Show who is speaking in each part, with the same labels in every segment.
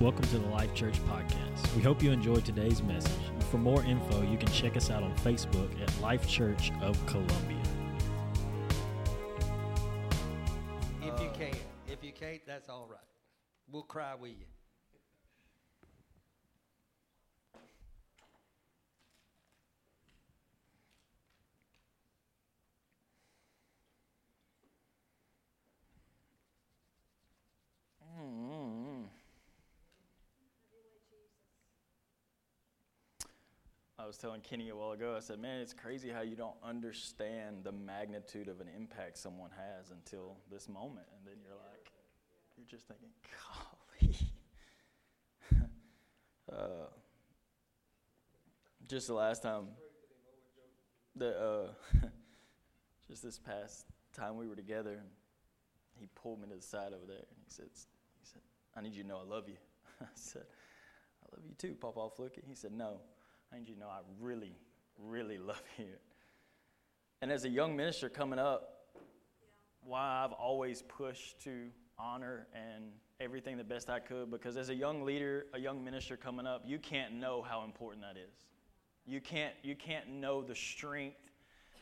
Speaker 1: Welcome to the Life Church Podcast. We hope you enjoyed today's message. For more info, you can check us out on Facebook at Life Church of Columbia.
Speaker 2: If you can't, if you can't, that's all right. We'll cry with you.
Speaker 3: Was telling Kenny a while ago, I said, man, it's crazy how you don't understand the magnitude of an impact someone has until this moment. And then you're like, you're just thinking, golly. uh, just the last time, the, uh, just this past time we were together, he pulled me to the side over there and he said, he said I need you to know I love you. I said, I love you too, Papa Fluke. He said, no. You know I really, really love you. And as a young minister coming up, why I've always pushed to honor and everything the best I could, because as a young leader, a young minister coming up, you can't know how important that is. You can't, you can't know the strength.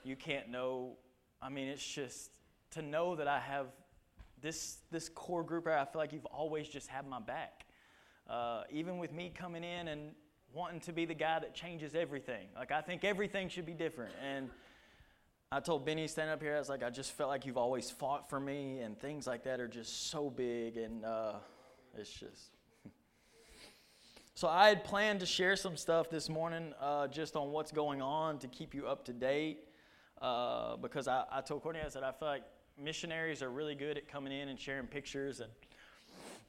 Speaker 3: You can't know, I mean, it's just to know that I have this, this core group, I feel like you've always just had my back. Uh, even with me coming in and wanting to be the guy that changes everything. Like, I think everything should be different. And I told Benny, standing up here, I was like, I just felt like you've always fought for me, and things like that are just so big, and uh, it's just. so, I had planned to share some stuff this morning uh, just on what's going on to keep you up to date. Uh, because I, I told Courtney, I said, I feel like missionaries are really good at coming in and sharing pictures and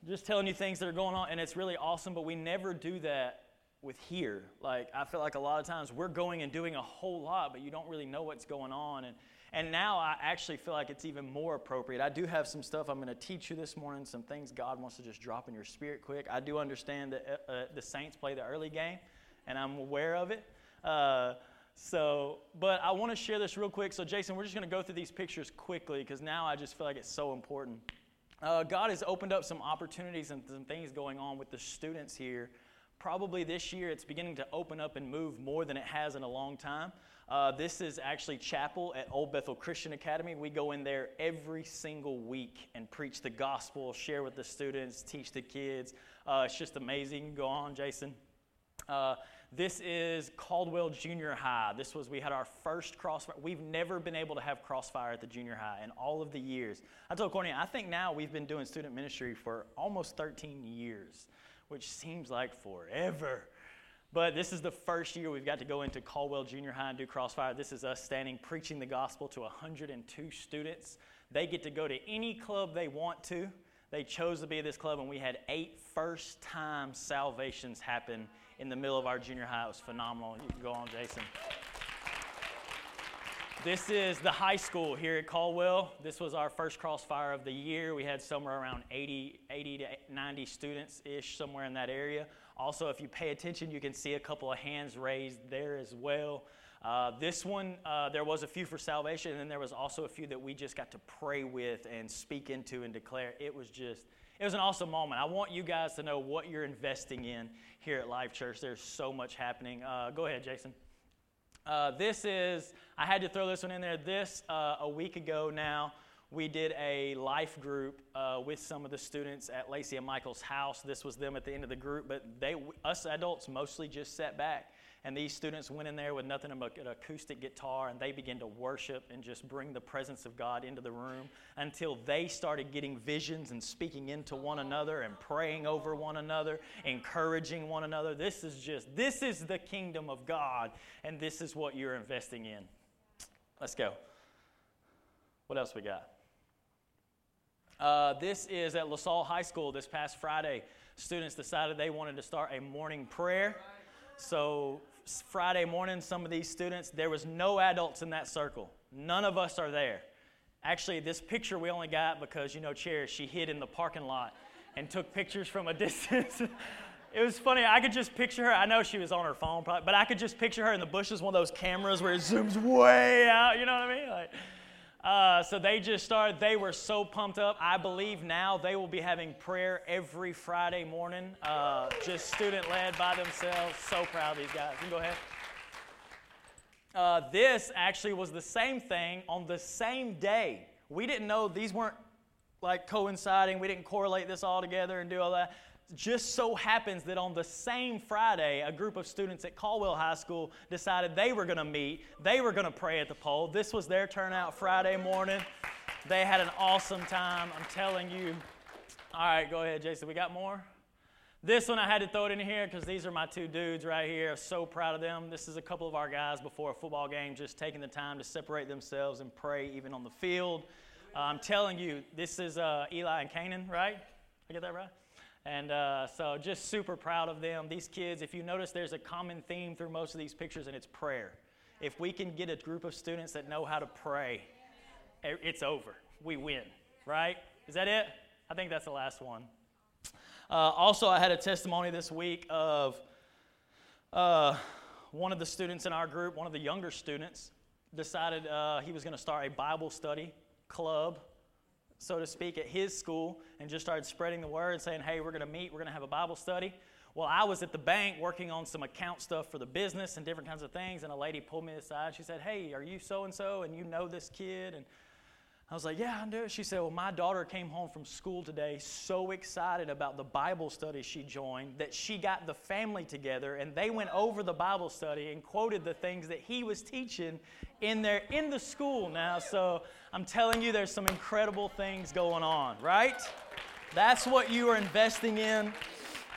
Speaker 3: just telling you things that are going on, and it's really awesome, but we never do that with here. Like, I feel like a lot of times we're going and doing a whole lot, but you don't really know what's going on. And, and now I actually feel like it's even more appropriate. I do have some stuff I'm going to teach you this morning, some things God wants to just drop in your spirit quick. I do understand that uh, uh the Saints play the early game, and I'm aware of it. Uh, so, but I want to share this real quick. So, Jason, we're just going to go through these pictures quickly because now I just feel like it's so important. Uh, God has opened up some opportunities and some things going on with the students here probably this year it's beginning to open up and move more than it has in a long time. Uh, this is actually chapel at Old Bethel Christian Academy. We go in there every single week and preach the gospel, share with the students, teach the kids. Uh, it's just amazing. Go on, Jason. Uh, this is Caldwell Junior High. This was, we had our first crossfire. We've never been able to have crossfire at the junior high in all of the years. I told Courtney, I think now we've been doing student ministry for almost 13 years which seems like forever. But this is the first year we've got to go into Caldwell Junior High and do Crossfire. This is us standing preaching the gospel to 102 students. They get to go to any club they want to. They chose to be at this club, and we had eight first time salvations happen in the middle of our junior high. It was phenomenal. You can go on, Jason. This is the high school here at Caldwell. This was our first crossfire of the year. We had somewhere around 80, 80 to 90 students ish, somewhere in that area. Also, if you pay attention, you can see a couple of hands raised there as well. Uh, this one, uh, there was a few for salvation, and then there was also a few that we just got to pray with and speak into and declare. It was just, it was an awesome moment. I want you guys to know what you're investing in here at Life Church. There's so much happening. Uh, go ahead, Jason. Uh, this is, I had to throw this one in there. This, uh, a week ago now, we did a life group uh, with some of the students at Lacey and Michael's house. This was them at the end of the group, but they, us adults mostly just sat back and these students went in there with nothing but an acoustic guitar and they began to worship and just bring the presence of God into the room until they started getting visions and speaking into one another and praying over one another, encouraging one another. This is just, this is the kingdom of God and this is what you're investing in. Let's go. What else we got? Uh, this is at LaSalle High School this past Friday. Students decided they wanted to start a morning prayer. So Friday morning, some of these students, there was no adults in that circle. None of us are there. Actually, this picture we only got because, you know, Chair, she hid in the parking lot and took pictures from a distance. it was funny. I could just picture her. I know she was on her phone, probably, but I could just picture her in the bushes, one of those cameras where it zooms way out. You know what I mean? Like, Uh, so they just started. They were so pumped up. I believe now they will be having prayer every Friday morning, uh, just student led by themselves. So proud of these guys. You can go ahead. Uh, this actually was the same thing on the same day. We didn't know these weren't like coinciding. We didn't correlate this all together and do all that just so happens that on the same Friday, a group of students at Caldwell High School decided they were going to meet. They were going to pray at the pole. This was their turnout Friday morning. They had an awesome time. I'm telling you. All right, go ahead, Jason. We got more? This one I had to throw it in here because these are my two dudes right here. I'm so proud of them. This is a couple of our guys before a football game just taking the time to separate themselves and pray even on the field. Uh, I'm telling you, this is uh, Eli and Canaan, right? I get that right? And uh, so just super proud of them. These kids, if you notice, there's a common theme through most of these pictures, and it's prayer. If we can get a group of students that know how to pray, it's over. We win, right? Is that it? I think that's the last one. Uh, also, I had a testimony this week of uh, one of the students in our group, one of the younger students, decided uh, he was going to start a Bible study club so to speak, at his school and just started spreading the word, saying, hey, we're going to meet, we're going to have a Bible study. Well, I was at the bank working on some account stuff for the business and different kinds of things, and a lady pulled me aside. She said, hey, are you so and so, and you know this kid? And I was like, Yeah, I do. She said, Well, my daughter came home from school today so excited about the Bible study she joined that she got the family together and they went over the Bible study and quoted the things that he was teaching in there in the school now. So I'm telling you, there's some incredible things going on, right? That's what you are investing in.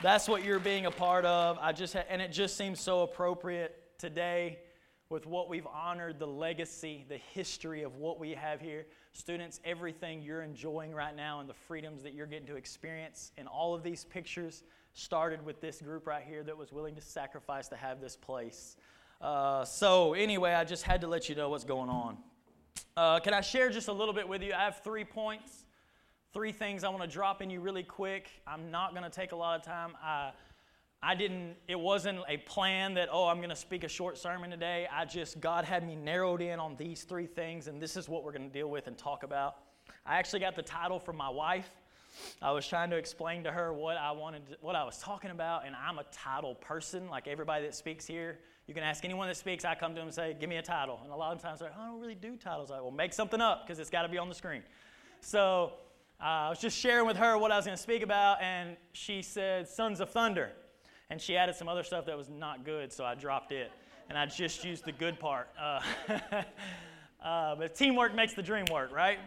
Speaker 3: That's what you're being a part of. I just ha- and it just seems so appropriate today with what we've honored the legacy, the history of what we have here. Students, everything you're enjoying right now and the freedoms that you're getting to experience in all of these pictures started with this group right here that was willing to sacrifice to have this place. Uh, so, anyway, I just had to let you know what's going on. Uh, can I share just a little bit with you? I have three points, three things I want to drop in you really quick. I'm not going to take a lot of time. I, I didn't, it wasn't a plan that, oh, I'm going to speak a short sermon today. I just, God had me narrowed in on these three things, and this is what we're going to deal with and talk about. I actually got the title from my wife. I was trying to explain to her what I wanted, to, what I was talking about, and I'm a title person, like everybody that speaks here. You can ask anyone that speaks, I come to them and say, give me a title. And a lot of times they're like, I don't really do titles. I will make something up because it's got to be on the screen. So uh, I was just sharing with her what I was going to speak about, and she said, Sons of Thunder and she added some other stuff that was not good, so I dropped it. And I just used the good part. Uh, uh, but teamwork makes the dream work, right?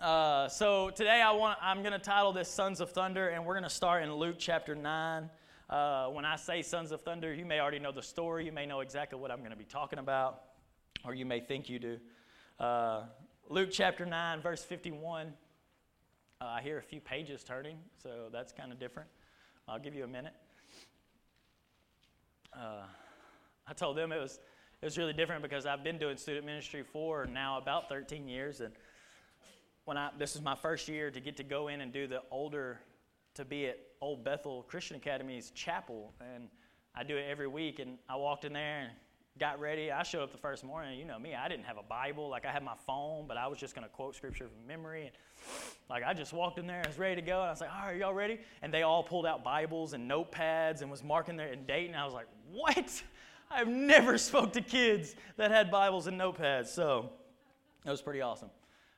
Speaker 3: Uh, so today I want, I'm going to title this Sons of Thunder, and we're going to start in Luke chapter 9. Uh, when I say Sons of Thunder, you may already know the story. You may know exactly what I'm going to be talking about, or you may think you do. Uh, Luke chapter 9, verse 51. Uh, I hear a few pages turning, so that's kind of different. I'll give you a minute uh, I told them it was it was really different because I've been doing student ministry for now about 13 years, and when I this is my first year to get to go in and do the older to be at Old Bethel Christian Academy's chapel, and I do it every week. And I walked in there and got ready. I showed up the first morning. You know me, I didn't have a Bible. Like I had my phone, but I was just going to quote scripture from memory. And like I just walked in there and was ready to go. And I was like, all right, y'all ready? And they all pulled out Bibles and notepads and was marking their date. And I was like, what? I've never spoke to kids that had Bibles and notepads. So that was pretty awesome.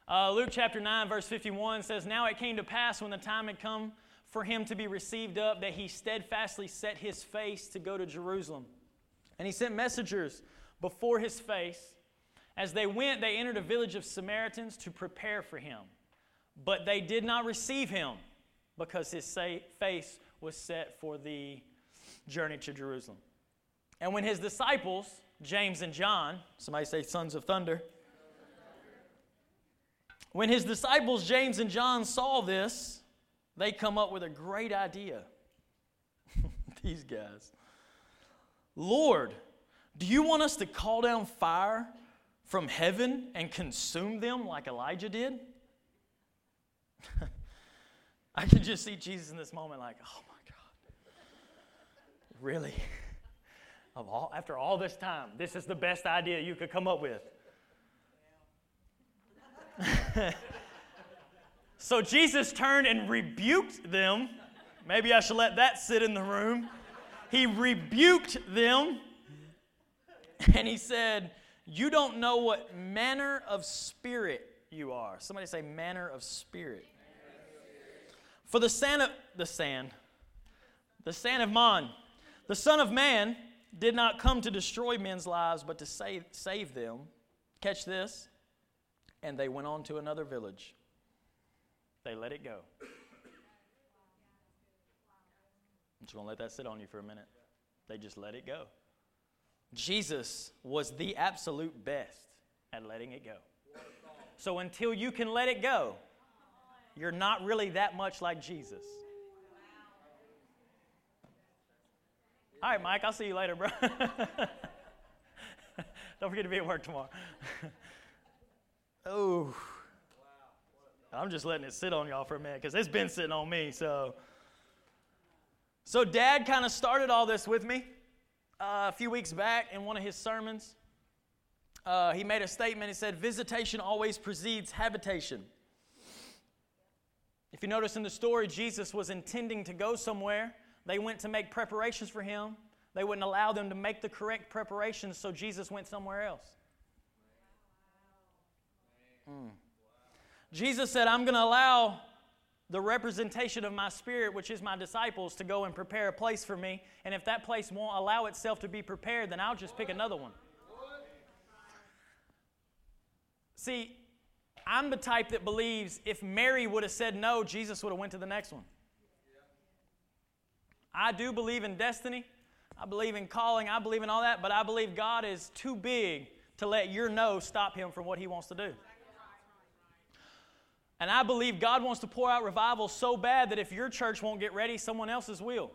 Speaker 3: Uh, Luke chapter 9, verse 51 says, Now it came to pass when the time had come for him to be received up that he steadfastly set his face to go to Jerusalem. And he sent messengers before his face. As they went, they entered a village of Samaritans to prepare for him. But they did not receive him because his face was set for the journey to Jerusalem. And when his disciples, James and John, somebody say sons of thunder, when his disciples, James and John, saw this, they come up with a great idea. These guys. Lord, do you want us to call down fire from heaven and consume them like Elijah did? I can just see Jesus in this moment, like, oh my God. Really? Of all, after all this time, this is the best idea you could come up with. so Jesus turned and rebuked them. Maybe I should let that sit in the room. He rebuked them and he said, You don't know what manner of spirit you are. Somebody say, manner of spirit. For the son of the sand, the son of man, the Son of Man did not come to destroy men's lives, but to save, save them. Catch this. And they went on to another village. They let it go. I'm just going to let that sit on you for a minute. They just let it go. Jesus was the absolute best at letting it go. So until you can let it go, you're not really that much like Jesus. All right, Mike, I'll see you later, bro. Don't forget to be at work tomorrow. oh. I'm just letting it sit on y'all for a minute because it's been sitting on me. So, so Dad kind of started all this with me uh, a few weeks back in one of his sermons. Uh, he made a statement. He said, "Visitation always precedes habitation." If you notice in the story, Jesus was intending to go somewhere. They went to make preparations for him. They wouldn't allow them to make the correct preparations, so Jesus went somewhere else. Mm. Jesus said, I'm going to allow the representation of my spirit, which is my disciples, to go and prepare a place for me. And if that place won't allow itself to be prepared, then I'll just pick another one. See, I'm the type that believes if Mary would have said no, Jesus would have went to the next one. I do believe in destiny. I believe in calling. I believe in all that, but I believe God is too big to let your no stop him from what he wants to do. And I believe God wants to pour out revival so bad that if your church won't get ready, someone else's will.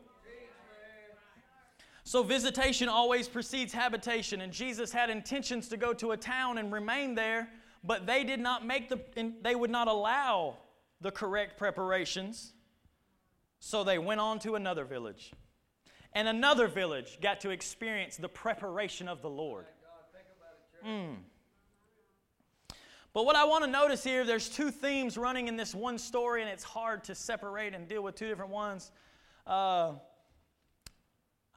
Speaker 3: So visitation always precedes habitation, and Jesus had intentions to go to a town and remain there, but they did not make the they would not allow the correct preparations. So they went on to another village. And another village got to experience the preparation of the Lord. Mm. But what I want to notice here, there's two themes running in this one story, and it's hard to separate and deal with two different ones. Uh,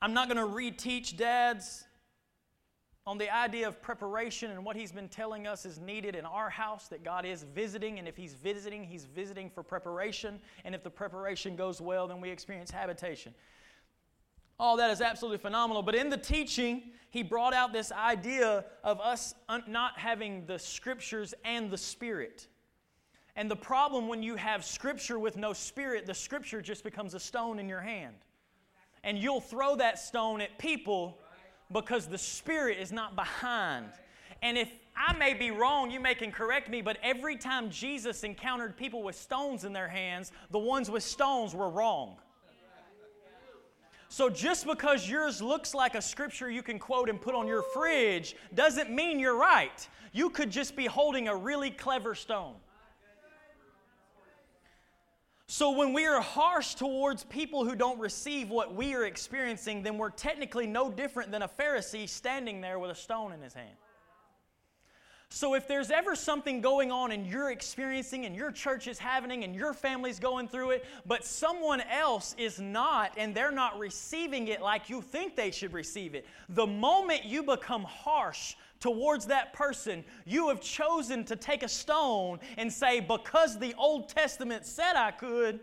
Speaker 3: I'm not going to reteach dads on the idea of preparation and what he's been telling us is needed in our house that God is visiting. And if he's visiting, he's visiting for preparation. And if the preparation goes well, then we experience habitation. All that is absolutely phenomenal. But in the teaching, he brought out this idea of us not having the scriptures and the spirit. And the problem when you have scripture with no spirit, the scripture just becomes a stone in your hand. And you'll throw that stone at people because the Spirit is not behind. And if I may be wrong, you may can correct me, but every time Jesus encountered people with stones in their hands, the ones with stones were wrong. So just because yours looks like a scripture you can quote and put on your fridge doesn't mean you're right. You could just be holding a really clever stone. So, when we are harsh towards people who don't receive what we are experiencing, then we're technically no different than a Pharisee standing there with a stone in his hand. So, if there's ever something going on and you're experiencing and your church is having and your family's going through it, but someone else is not and they're not receiving it like you think they should receive it, the moment you become harsh towards that person, you have chosen to take a stone and say, Because the Old Testament said I could,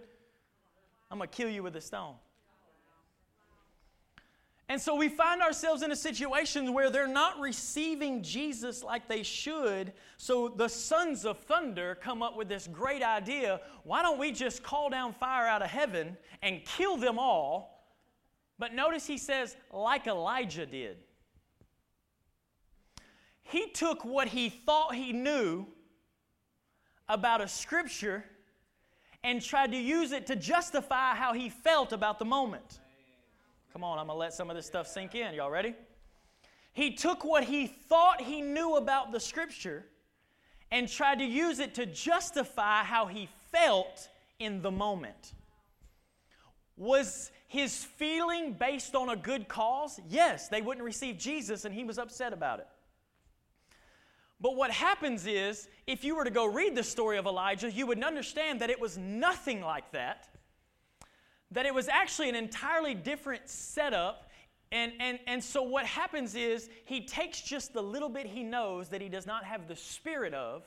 Speaker 3: I'm going to kill you with a stone. And so we find ourselves in a situation where they're not receiving Jesus like they should. So the sons of thunder come up with this great idea why don't we just call down fire out of heaven and kill them all? But notice he says, like Elijah did. He took what he thought he knew about a scripture and tried to use it to justify how he felt about the moment. Come on, I'm going to let some of this stuff sink in. Y'all ready? He took what he thought he knew about the scripture and tried to use it to justify how he felt in the moment. Was his feeling based on a good cause? Yes, they wouldn't receive Jesus and he was upset about it. But what happens is, if you were to go read the story of Elijah, you would understand that it was nothing like that. That it was actually an entirely different setup. And, and, and so what happens is, he takes just the little bit he knows that he does not have the spirit of,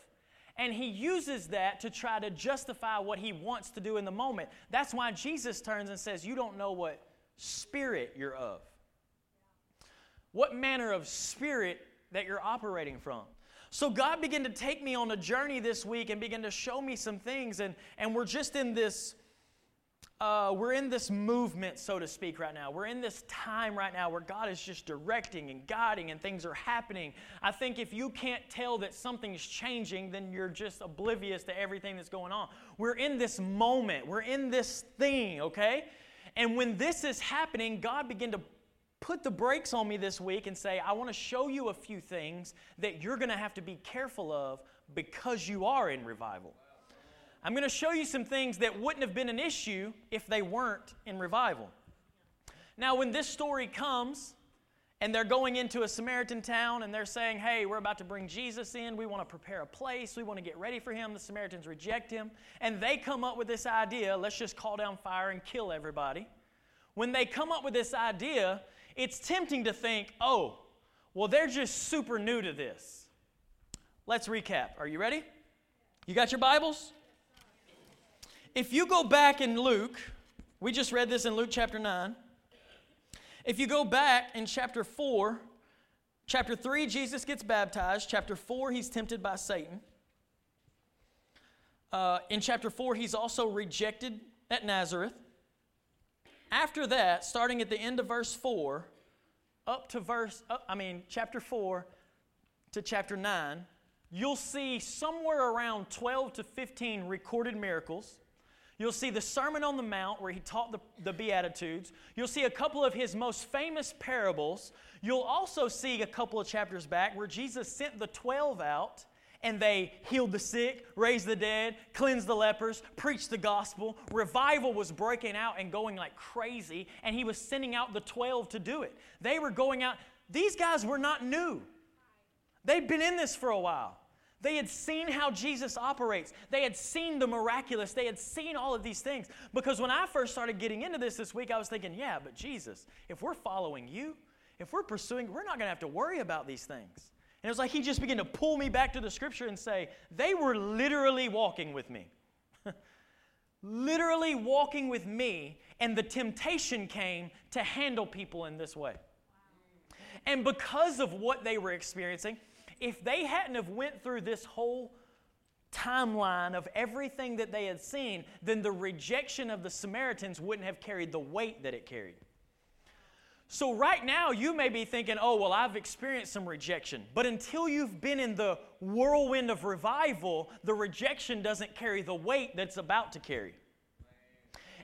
Speaker 3: and he uses that to try to justify what he wants to do in the moment. That's why Jesus turns and says, You don't know what spirit you're of. What manner of spirit that you're operating from. So God began to take me on a journey this week and begin to show me some things, and, and we're just in this. Uh, we're in this movement, so to speak, right now. We're in this time right now where God is just directing and guiding and things are happening. I think if you can't tell that something's changing, then you're just oblivious to everything that's going on. We're in this moment, we're in this thing, okay? And when this is happening, God began to put the brakes on me this week and say, I want to show you a few things that you're going to have to be careful of because you are in revival. I'm going to show you some things that wouldn't have been an issue if they weren't in revival. Now, when this story comes, and they're going into a Samaritan town and they're saying, Hey, we're about to bring Jesus in. We want to prepare a place. We want to get ready for him. The Samaritans reject him. And they come up with this idea let's just call down fire and kill everybody. When they come up with this idea, it's tempting to think, oh, well, they're just super new to this. Let's recap. Are you ready? You got your Bibles? If you go back in Luke, we just read this in Luke chapter 9. If you go back in chapter 4, chapter 3, Jesus gets baptized. Chapter 4, he's tempted by Satan. Uh, in chapter 4, he's also rejected at Nazareth. After that, starting at the end of verse 4, up to verse, up, I mean, chapter 4 to chapter 9, you'll see somewhere around 12 to 15 recorded miracles. You'll see the Sermon on the Mount where he taught the, the Beatitudes. You'll see a couple of his most famous parables. You'll also see a couple of chapters back where Jesus sent the 12 out and they healed the sick, raised the dead, cleansed the lepers, preached the gospel. Revival was breaking out and going like crazy, and he was sending out the 12 to do it. They were going out. These guys were not new, they'd been in this for a while. They had seen how Jesus operates. They had seen the miraculous. They had seen all of these things. Because when I first started getting into this this week, I was thinking, yeah, but Jesus, if we're following you, if we're pursuing, we're not going to have to worry about these things. And it was like he just began to pull me back to the scripture and say, they were literally walking with me. literally walking with me, and the temptation came to handle people in this way. And because of what they were experiencing, if they hadn't have went through this whole timeline of everything that they had seen, then the rejection of the Samaritans wouldn't have carried the weight that it carried. So, right now, you may be thinking, oh, well, I've experienced some rejection. But until you've been in the whirlwind of revival, the rejection doesn't carry the weight that's about to carry.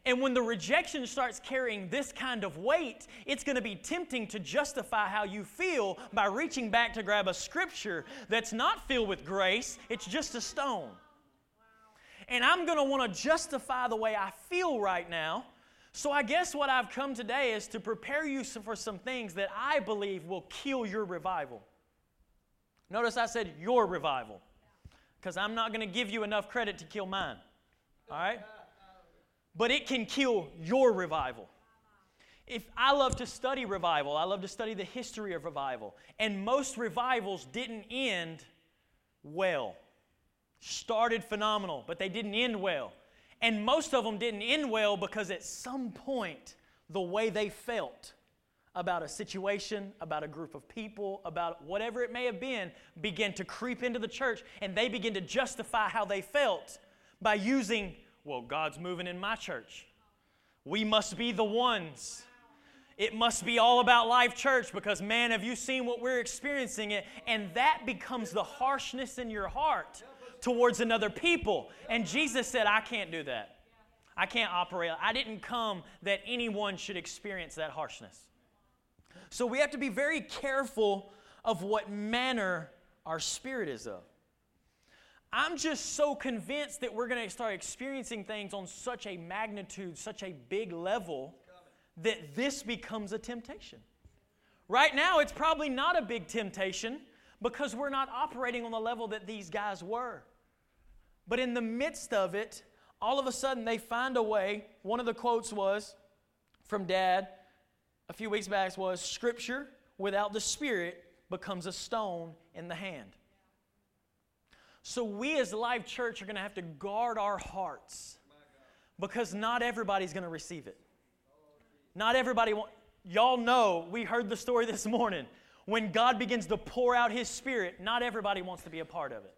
Speaker 3: And when the rejection starts carrying this kind of weight, it's going to be tempting to justify how you feel by reaching back to grab a scripture that's not filled with grace, it's just a stone. And I'm going to want to justify the way I feel right now so, I guess what I've come today is to prepare you for some things that I believe will kill your revival. Notice I said your revival, because I'm not going to give you enough credit to kill mine. All right? But it can kill your revival. If I love to study revival, I love to study the history of revival. And most revivals didn't end well. Started phenomenal, but they didn't end well. And most of them didn't end well because at some point, the way they felt about a situation, about a group of people, about whatever it may have been, began to creep into the church and they begin to justify how they felt by using, well, God's moving in my church. We must be the ones. It must be all about Life Church because, man, have you seen what we're experiencing it? And that becomes the harshness in your heart towards another people. And Jesus said, I can't do that. I can't operate. I didn't come that anyone should experience that harshness. So we have to be very careful of what manner our spirit is of. I'm just so convinced that we're going to start experiencing things on such a magnitude, such a big level, that this becomes a temptation. Right now, it's probably not a big temptation because we're not operating on the level that these guys were. But in the midst of it, all of a sudden they find a way. One of the quotes was from Dad a few weeks back was Scripture without the Spirit becomes a stone in the hand. So we as Life Church are going to have to guard our hearts because not everybody's going to receive it. Not everybody want, y'all know we heard the story this morning. When God begins to pour out his spirit, not everybody wants to be a part of it.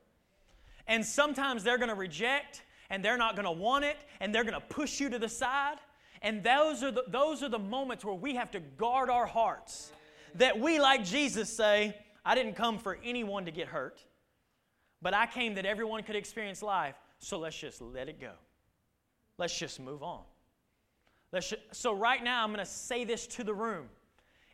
Speaker 3: And sometimes they're going to reject and they're not going to want it and they're going to push you to the side. And those are the, those are the moments where we have to guard our hearts. That we, like Jesus, say, I didn't come for anyone to get hurt, but I came that everyone could experience life. So let's just let it go. Let's just move on. Let's just, so, right now, I'm going to say this to the room.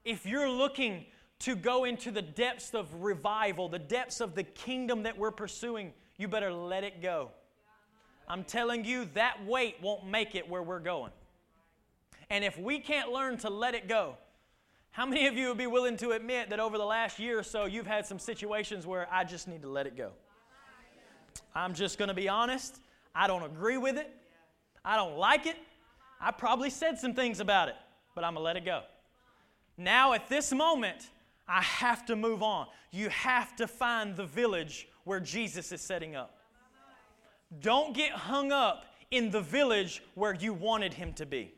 Speaker 3: If you're looking to go into the depths of revival, the depths of the kingdom that we're pursuing, you better let it go. I'm telling you, that weight won't make it where we're going. And if we can't learn to let it go, how many of you would be willing to admit that over the last year or so you've had some situations where I just need to let it go? I'm just going to be honest. I don't agree with it. I don't like it. I probably said some things about it, but I'm going to let it go. Now, at this moment, I have to move on. You have to find the village where Jesus is setting up. Don't get hung up in the village where you wanted him to be.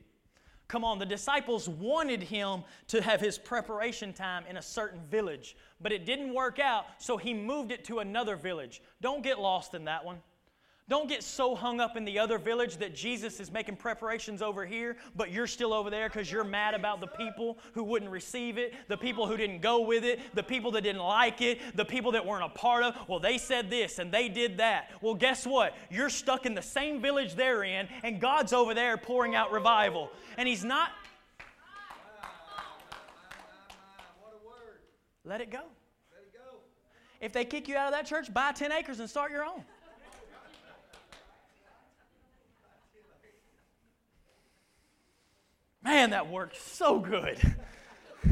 Speaker 3: Come on, the disciples wanted him to have his preparation time in a certain village, but it didn't work out, so he moved it to another village. Don't get lost in that one. Don't get so hung up in the other village that Jesus is making preparations over here, but you're still over there because you're mad about the people who wouldn't receive it, the people who didn't go with it, the people that didn't like it, the people that weren't a part of. Well, they said this and they did that. Well, guess what? You're stuck in the same village they're in, and God's over there pouring out revival. And He's not. Let it go. If they kick you out of that church, buy 10 acres and start your own. Man, that worked so good.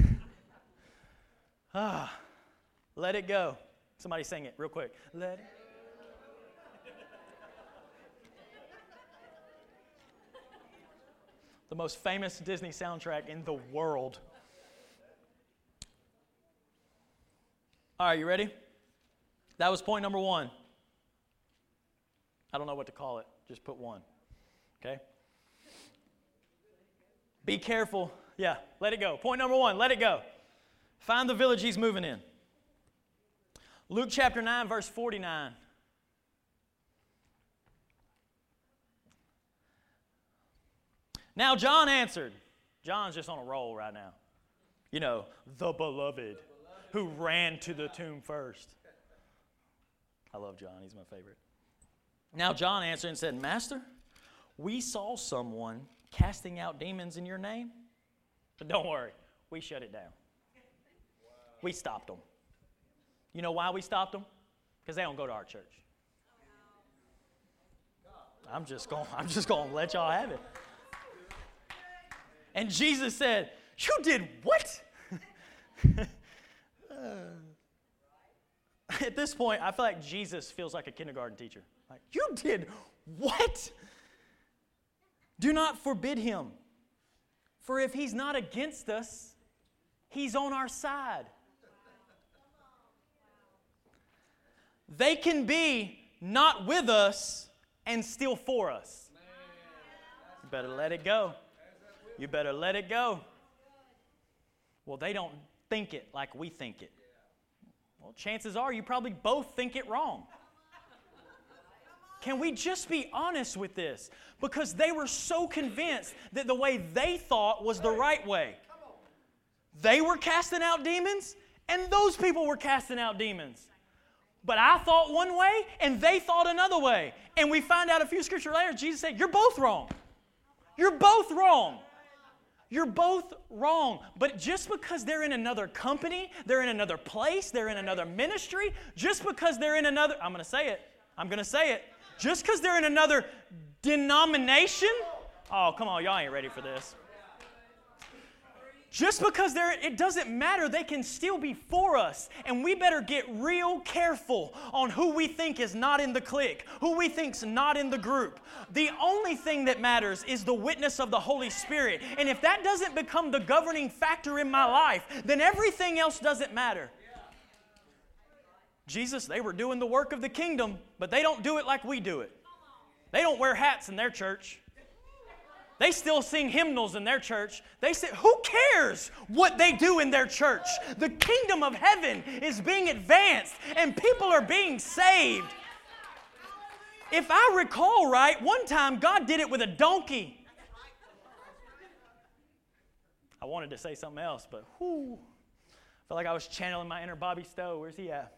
Speaker 3: ah, let it go. Somebody sing it real quick. Let it. the most famous Disney soundtrack in the world. All right, you ready? That was point number one. I don't know what to call it. Just put one. Okay? Be careful. Yeah, let it go. Point number one, let it go. Find the village he's moving in. Luke chapter 9, verse 49. Now John answered. John's just on a roll right now. You know, the beloved who ran to the tomb first. I love John, he's my favorite. Now John answered and said, Master, we saw someone casting out demons in your name? But don't worry, we shut it down. We stopped them. You know why we stopped them? Because they don't go to our church. I'm just going I'm just going to let y'all have it. And Jesus said, "You did what?" At this point, I feel like Jesus feels like a kindergarten teacher. Like, "You did what?" Do not forbid him. For if he's not against us, he's on our side. They can be not with us and still for us. You better let it go. You better let it go. Well, they don't think it like we think it. Well, chances are you probably both think it wrong. Can we just be honest with this? Because they were so convinced that the way they thought was the right way. They were casting out demons, and those people were casting out demons. But I thought one way, and they thought another way. And we find out a few scriptures later, Jesus said, You're both wrong. You're both wrong. You're both wrong. But just because they're in another company, they're in another place, they're in another ministry, just because they're in another, I'm going to say it, I'm going to say it, just because they're in another denomination? Oh, come on, y'all ain't ready for this. just because they're, it doesn't matter, they can still be for us. And we better get real careful on who we think is not in the clique, who we think's not in the group. The only thing that matters is the witness of the Holy Spirit. And if that doesn't become the governing factor in my life, then everything else doesn't matter. Jesus, they were doing the work of the kingdom, but they don't do it like we do it. They don't wear hats in their church. They still sing hymnals in their church. They say, who cares what they do in their church? The kingdom of heaven is being advanced and people are being saved. If I recall right, one time God did it with a donkey. I wanted to say something else, but whoo. I felt like I was channeling my inner Bobby Stowe. Where's he at?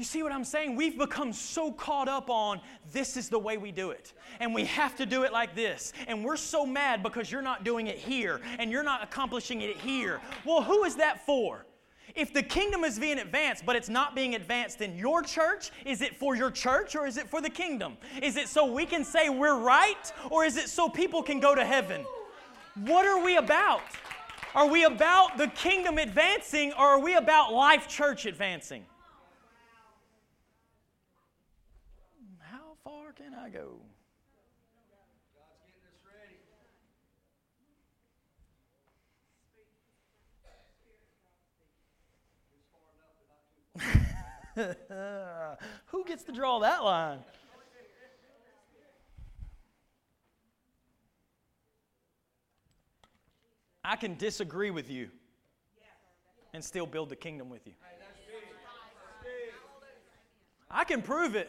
Speaker 3: You see what I'm saying? We've become so caught up on this is the way we do it. And we have to do it like this. And we're so mad because you're not doing it here and you're not accomplishing it here. Well, who is that for? If the kingdom is being advanced, but it's not being advanced in your church, is it for your church or is it for the kingdom? Is it so we can say we're right or is it so people can go to heaven? What are we about? Are we about the kingdom advancing or are we about life church advancing? Can I go? Who gets to draw that line? I can disagree with you and still build the kingdom with you. I can prove it.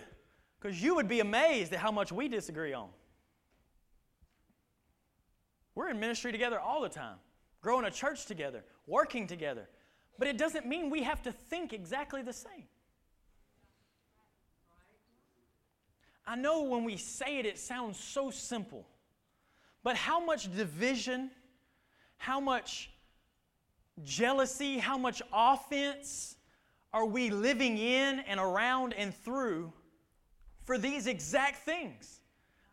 Speaker 3: Because you would be amazed at how much we disagree on. We're in ministry together all the time, growing a church together, working together. But it doesn't mean we have to think exactly the same. I know when we say it, it sounds so simple. But how much division, how much jealousy, how much offense are we living in and around and through for these exact things.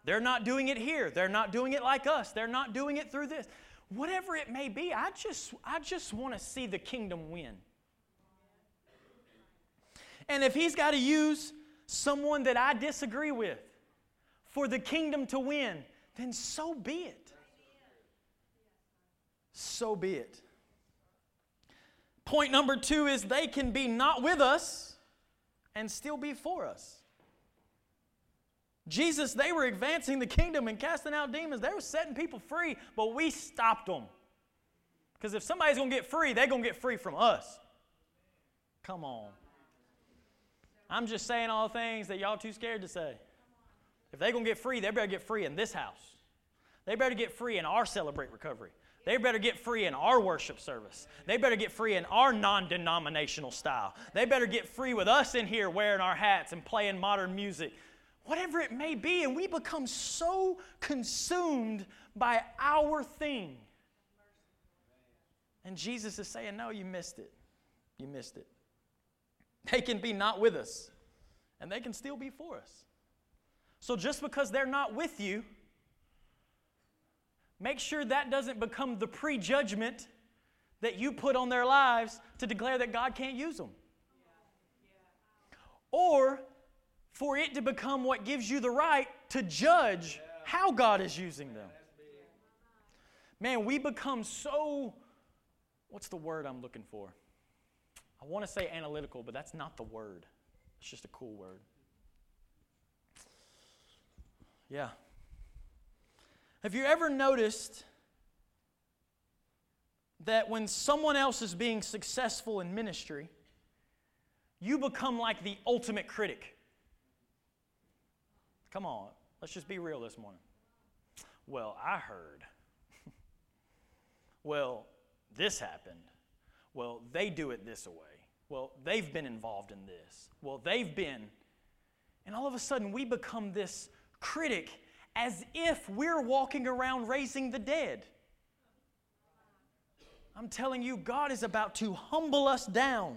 Speaker 3: They're not doing it here. They're not doing it like us. They're not doing it through this. Whatever it may be, I just, I just want to see the kingdom win. And if he's got to use someone that I disagree with for the kingdom to win, then so be it. So be it. Point number two is they can be not with us and still be for us. Jesus, they were advancing the kingdom and casting out demons. They were setting people free, but we stopped them. Because if somebody's going to get free, they're going to get free from us. Come on. I'm just saying all things that y'all too scared to say. If they're going to get free, they better get free in this house. They better get free in our Celebrate Recovery. They better get free in our worship service. They better get free in our non denominational style. They better get free with us in here wearing our hats and playing modern music whatever it may be, and we become so consumed by our thing. And Jesus is saying, No, you missed it. You missed it. They can be not with us, and they can still be for us. So just because they're not with you, make sure that doesn't become the prejudgment that you put on their lives to declare that God can't use them. Or for it to become what gives you the right to judge how God is using them. Man, we become so, what's the word I'm looking for? I want to say analytical, but that's not the word. It's just a cool word. Yeah. Have you ever noticed that when someone else is being successful in ministry, you become like the ultimate critic? Come on, let's just be real this morning. Well, I heard. well, this happened. Well, they do it this way. Well, they've been involved in this. Well, they've been. And all of a sudden, we become this critic as if we're walking around raising the dead. I'm telling you, God is about to humble us down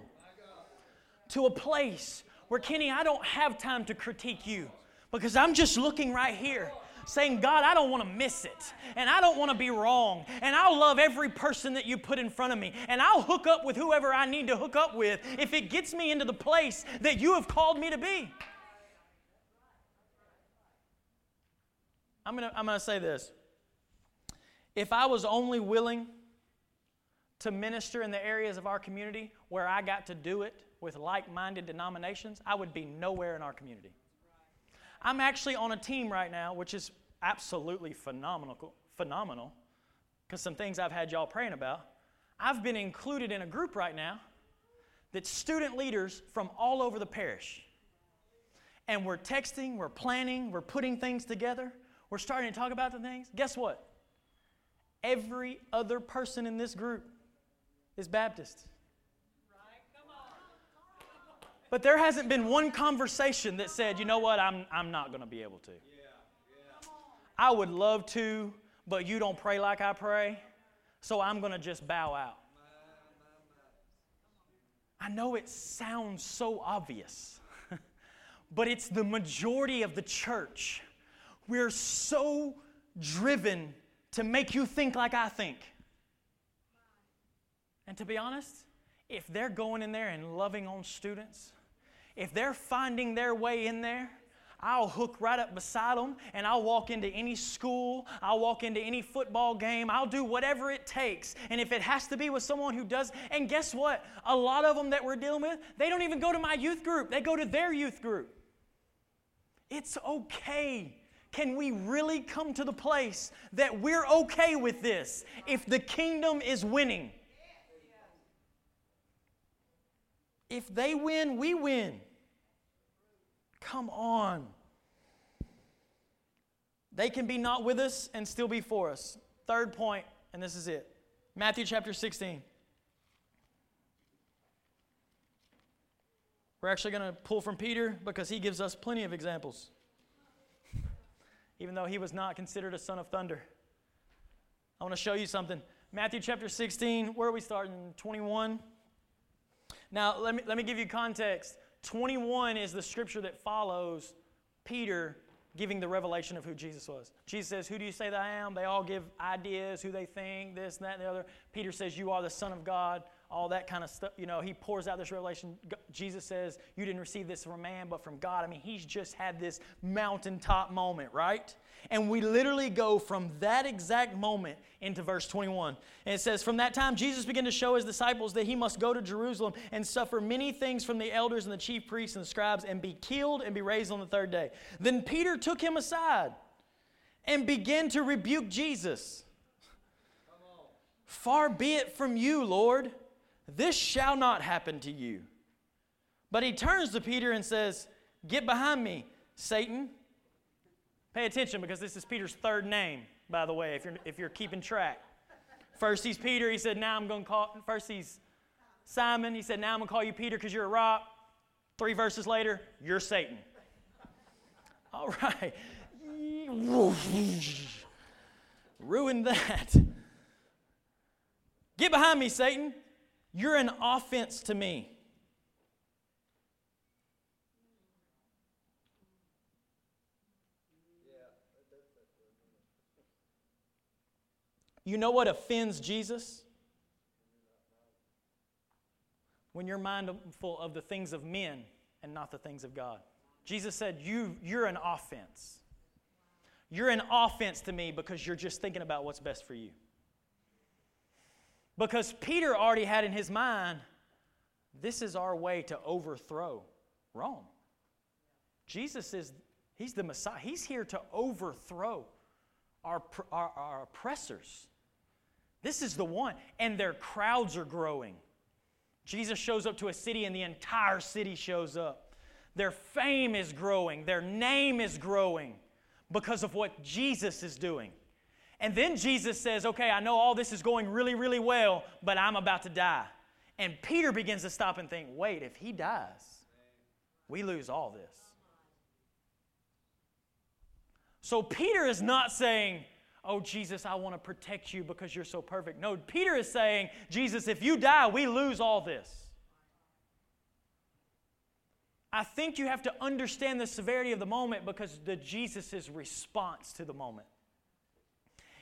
Speaker 3: to a place where, Kenny, I don't have time to critique you because I'm just looking right here. saying, God, I don't want to miss it, and I don't want to be wrong, and I'll love every person that you put in front of me, and I'll hook up with whoever I need to hook up with if it gets me into the place that you have called me to be. I'm going to I'm going to say this. If I was only willing to minister in the areas of our community where I got to do it with like minded denominations, I would be nowhere in our community. I'm actually on a team right now, which is absolutely phenomenal, phenomenal, because some things I've had y'all praying about. I've been included in a group right now that's student leaders from all over the parish. And we're texting, we're planning, we're putting things together, we're starting to talk about the things. Guess what? Every other person in this group is Baptist. But there hasn't been one conversation that said, you know what, I'm, I'm not going to be able to. I would love to, but you don't pray like I pray, so I'm going to just bow out. I know it sounds so obvious, but it's the majority of the church. We're so driven to make you think like I think. And to be honest, if they're going in there and loving on students, if they're finding their way in there, I'll hook right up beside them and I'll walk into any school, I'll walk into any football game, I'll do whatever it takes. And if it has to be with someone who does, and guess what? A lot of them that we're dealing with, they don't even go to my youth group, they go to their youth group. It's okay. Can we really come to the place that we're okay with this if the kingdom is winning? If they win, we win. Come on. They can be not with us and still be for us. Third point, and this is it Matthew chapter 16. We're actually going to pull from Peter because he gives us plenty of examples. Even though he was not considered a son of thunder. I want to show you something. Matthew chapter 16, where are we starting? 21. Now, let me, let me give you context. 21 is the scripture that follows Peter giving the revelation of who Jesus was. Jesus says, Who do you say that I am? They all give ideas, who they think, this and that and the other. Peter says, You are the Son of God, all that kind of stuff. You know, he pours out this revelation. Jesus says, You didn't receive this from man, but from God. I mean, he's just had this mountaintop moment, right? And we literally go from that exact moment into verse 21. And it says, From that time, Jesus began to show his disciples that he must go to Jerusalem and suffer many things from the elders and the chief priests and the scribes and be killed and be raised on the third day. Then Peter took him aside and began to rebuke Jesus. Far be it from you, Lord. This shall not happen to you. But he turns to Peter and says, Get behind me, Satan. Pay attention because this is Peter's third name, by the way, if you're, if you're keeping track. First he's Peter, he said, Now I'm going to call, first he's Simon, he said, Now I'm going to call you Peter because you're a rock. Three verses later, you're Satan. All right. Ruined that. Get behind me, Satan. You're an offense to me. You know what offends Jesus? When you're mindful of the things of men and not the things of God. Jesus said, you, You're an offense. You're an offense to me because you're just thinking about what's best for you. Because Peter already had in his mind, this is our way to overthrow Rome. Jesus is, he's the Messiah. He's here to overthrow our, our, our oppressors. This is the one. And their crowds are growing. Jesus shows up to a city and the entire city shows up. Their fame is growing, their name is growing because of what Jesus is doing. And then Jesus says, Okay, I know all this is going really, really well, but I'm about to die. And Peter begins to stop and think, Wait, if he dies, we lose all this. So Peter is not saying, oh, Jesus, I want to protect you because you're so perfect. No, Peter is saying, Jesus, if you die, we lose all this. I think you have to understand the severity of the moment because the Jesus' response to the moment.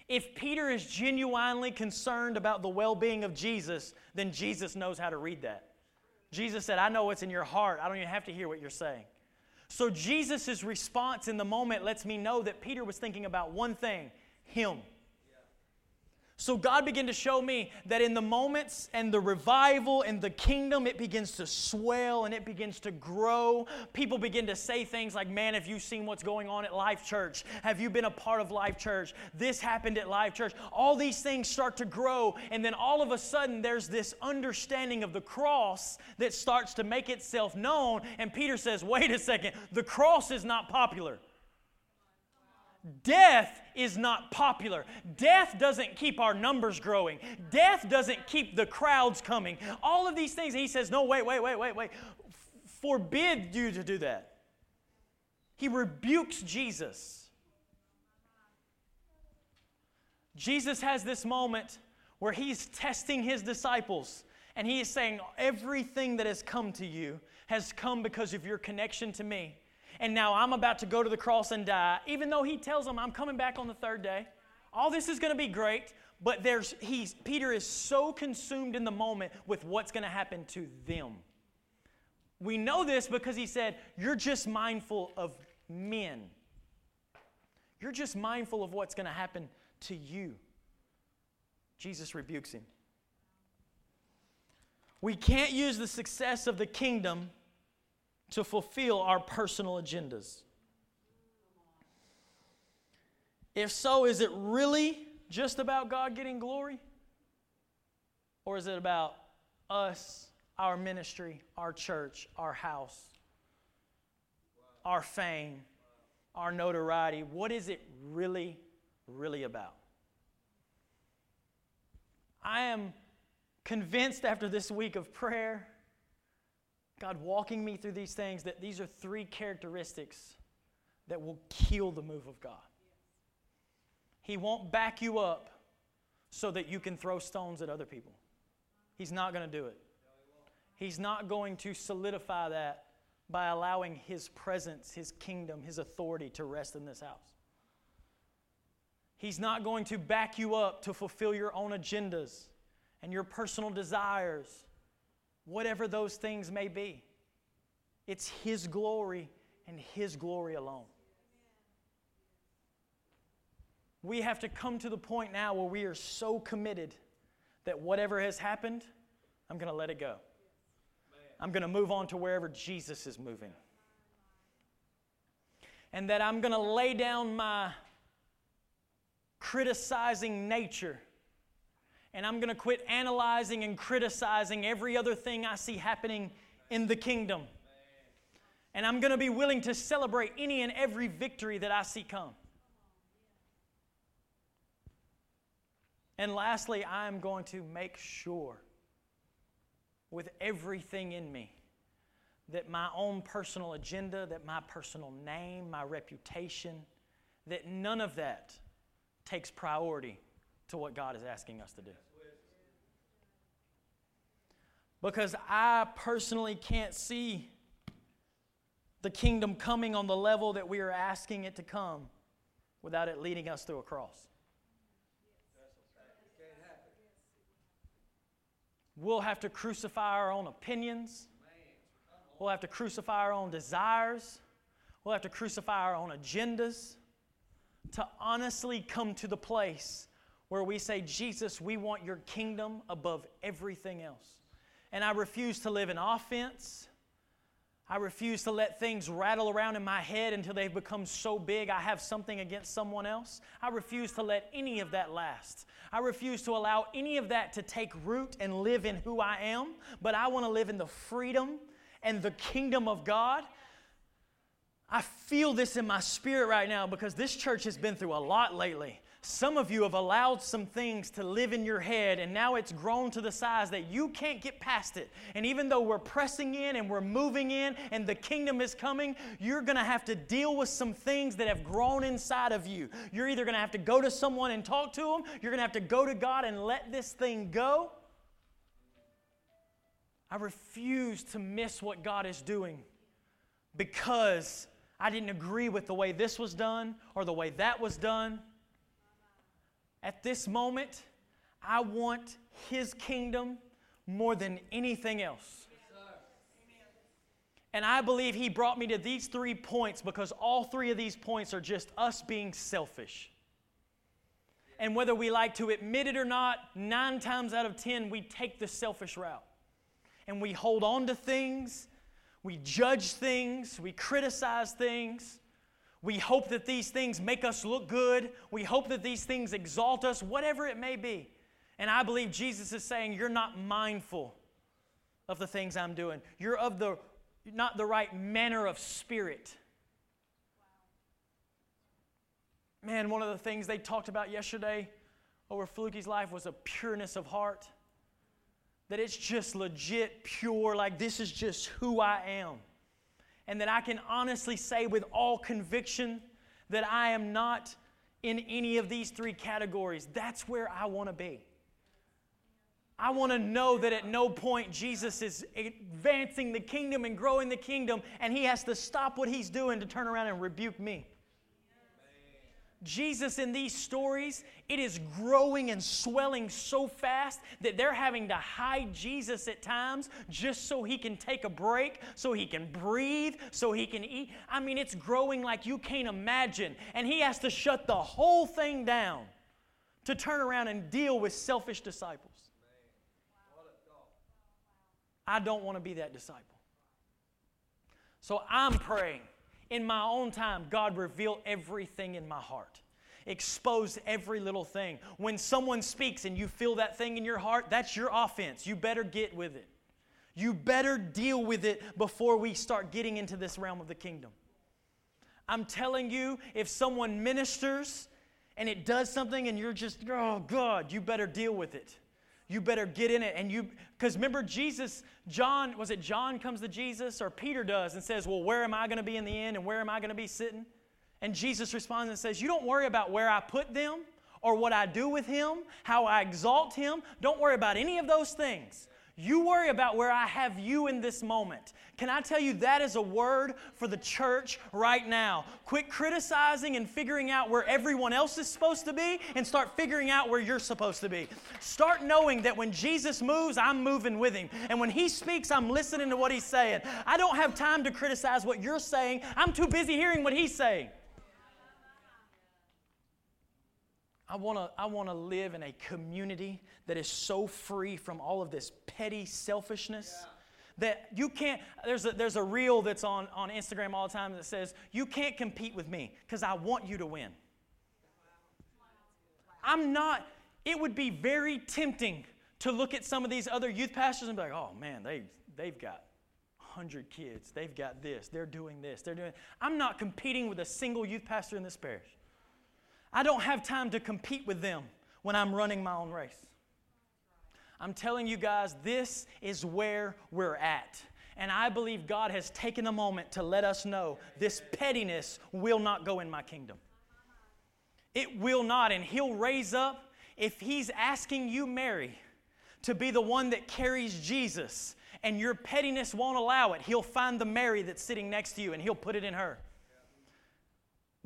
Speaker 3: If Peter is genuinely concerned about the well being of Jesus, then Jesus knows how to read that. Jesus said, I know what's in your heart. I don't even have to hear what you're saying. So Jesus' response in the moment lets me know that Peter was thinking about one thing Him. So God began to show me that in the moments and the revival and the kingdom, it begins to swell and it begins to grow. People begin to say things like, Man, have you seen what's going on at Life Church? Have you been a part of Life Church? This happened at Life Church. All these things start to grow, and then all of a sudden, there's this understanding of the cross that starts to make itself known. And Peter says, Wait a second, the cross is not popular. Death is not popular. Death doesn't keep our numbers growing. Death doesn't keep the crowds coming. All of these things, he says, no, wait, wait, wait, wait, wait. Forbid you to do that. He rebukes Jesus. Jesus has this moment where he's testing his disciples and he is saying, Everything that has come to you has come because of your connection to me and now I'm about to go to the cross and die, even though he tells them, I'm coming back on the third day. All this is going to be great, but there's, he's, Peter is so consumed in the moment with what's going to happen to them. We know this because he said, You're just mindful of men. You're just mindful of what's going to happen to you. Jesus rebukes him. We can't use the success of the kingdom to fulfill our personal agendas? If so, is it really just about God getting glory? Or is it about us, our ministry, our church, our house, our fame, our notoriety? What is it really, really about? I am convinced after this week of prayer God walking me through these things, that these are three characteristics that will kill the move of God. He won't back you up so that you can throw stones at other people. He's not going to do it. He's not going to solidify that by allowing His presence, His kingdom, His authority to rest in this house. He's not going to back you up to fulfill your own agendas and your personal desires whatever those things may be. It's His glory and His glory alone. We have to come to the point now where we are so committed that whatever has happened, I'm going to let it go. I'm going to move on to wherever Jesus is moving. And that I'm going to lay down my criticizing nature and I'm going to quit analyzing and criticizing every other thing I see happening in the kingdom. And I'm going to be willing to celebrate any and every victory that I see come. And lastly, I'm going to make sure with everything in me that my own personal agenda, that my personal name, my reputation, that none of that takes priority to what God is asking us to do. Because I personally can't see the kingdom coming on the level that we are asking it to come without it leading us through a cross. We'll have to crucify our own opinions. We'll have to crucify our own desires. We'll have to crucify our own agendas to honestly come to the place where we say, Jesus, we want your kingdom above everything else. And I refuse to live in offense. I refuse to let things rattle around in my head until they've become so big I have something against someone else. I refuse to let any of that last. I refuse to allow any of that to take root and live in who I am, but I want to live in the freedom and the kingdom of God. I feel this in my spirit right now because this church has been through a lot lately. Some of you have allowed some things to live in your head, and now it's grown to the size that you can't get past it. And even though we're pressing in and we're moving in and the kingdom is coming, you're going to have to deal with some things that have grown inside of you. You're either going to have to go to someone and talk to them, you're going to have to go to God and let this thing go. I refuse to miss what God is doing because I didn't agree with the way this was done or the way that was done. At this moment, I want His kingdom more than anything else. And I believe He brought me to these three points because all three of these points are just us being selfish. And whether we like to admit it or not, nine times out of ten, we take the selfish route. And we hold on to things, we judge things, we criticize things. We hope that these things make us look good. We hope that these things exalt us, whatever it may be. And I believe Jesus is saying, You're not mindful of the things I'm doing. You're of the not the right manner of spirit. Man, one of the things they talked about yesterday over Fluky's life was a pureness of heart. That it's just legit pure, like this is just who I am. And that I can honestly say with all conviction that I am not in any of these three categories. That's where I want to be. I want to know that at no point Jesus is advancing the kingdom and growing the kingdom, and he has to stop what he's doing to turn around and rebuke me. Jesus in these stories, it is growing and swelling so fast that they're having to hide Jesus at times just so he can take a break, so he can breathe, so he can eat. I mean, it's growing like you can't imagine. And he has to shut the whole thing down to turn around and deal with selfish disciples. I don't want to be that disciple. So I'm praying in my own time, God, reveal everything in my heart. Expose every little thing. When someone speaks and you feel that thing in your heart, that's your offense. You better get with it. You better deal with it before we start getting into this realm of the kingdom. I'm telling you, if someone ministers and it does something and you're just, oh God, you better deal with it you better get in it. And you because remember jesus john was it john comes to jesus or peter does and says well where am i going to be in the end and where am i going to be sitting? And jesus responds and says you don't worry about where i put them or what i do with him how i exalt him. Don't worry about any of those things you worry about where I have you in this moment. Can I tell you that is a word for the church right now? Quit criticizing and figuring out where everyone else is supposed to be and start figuring out where you're supposed to be. Start knowing that when Jesus moves, I'm moving with him. And when he speaks, I'm listening to what he's saying. I don't have time to criticize what you're saying, I'm too busy hearing what he's saying. I want to I wanna live in a community that is so free from all of this petty selfishness. Yeah. That you can't, there's a, there's a reel that's on, on Instagram all the time that says, You can't compete with me because I want you to win. I'm not, it would be very tempting to look at some of these other youth pastors and be like, Oh man, they, they've got 100 kids. They've got this. They're doing this. They're doing. I'm not competing with a single youth pastor in this parish. I don't have time to compete with them when I'm running my own race. I'm telling you guys, this is where we're at. And I believe God has taken a moment to let us know this pettiness will not go in my kingdom. It will not. And He'll raise up, if He's asking you, Mary, to be the one that carries Jesus, and your pettiness won't allow it, He'll find the Mary that's sitting next to you and He'll put it in her.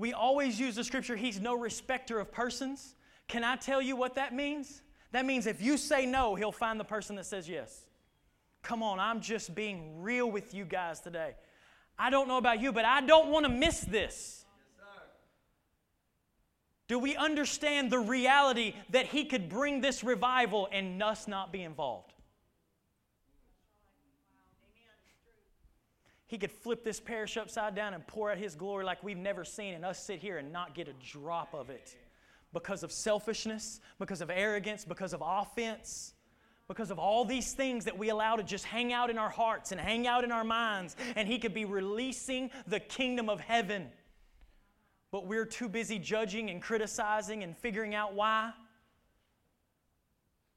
Speaker 3: We always use the scripture, He's no respecter of persons. Can I tell you what that means? That means if you say no, He'll find the person that says yes. Come on, I'm just being real with you guys today. I don't know about you, but I don't want to miss this. Do we understand the reality that He could bring this revival and us not be involved? He could flip this parish upside down and pour out His glory like we've never seen, and us sit here and not get a drop of it because of selfishness, because of arrogance, because of offense, because of all these things that we allow to just hang out in our hearts and hang out in our minds. And He could be releasing the kingdom of heaven. But we're too busy judging and criticizing and figuring out why.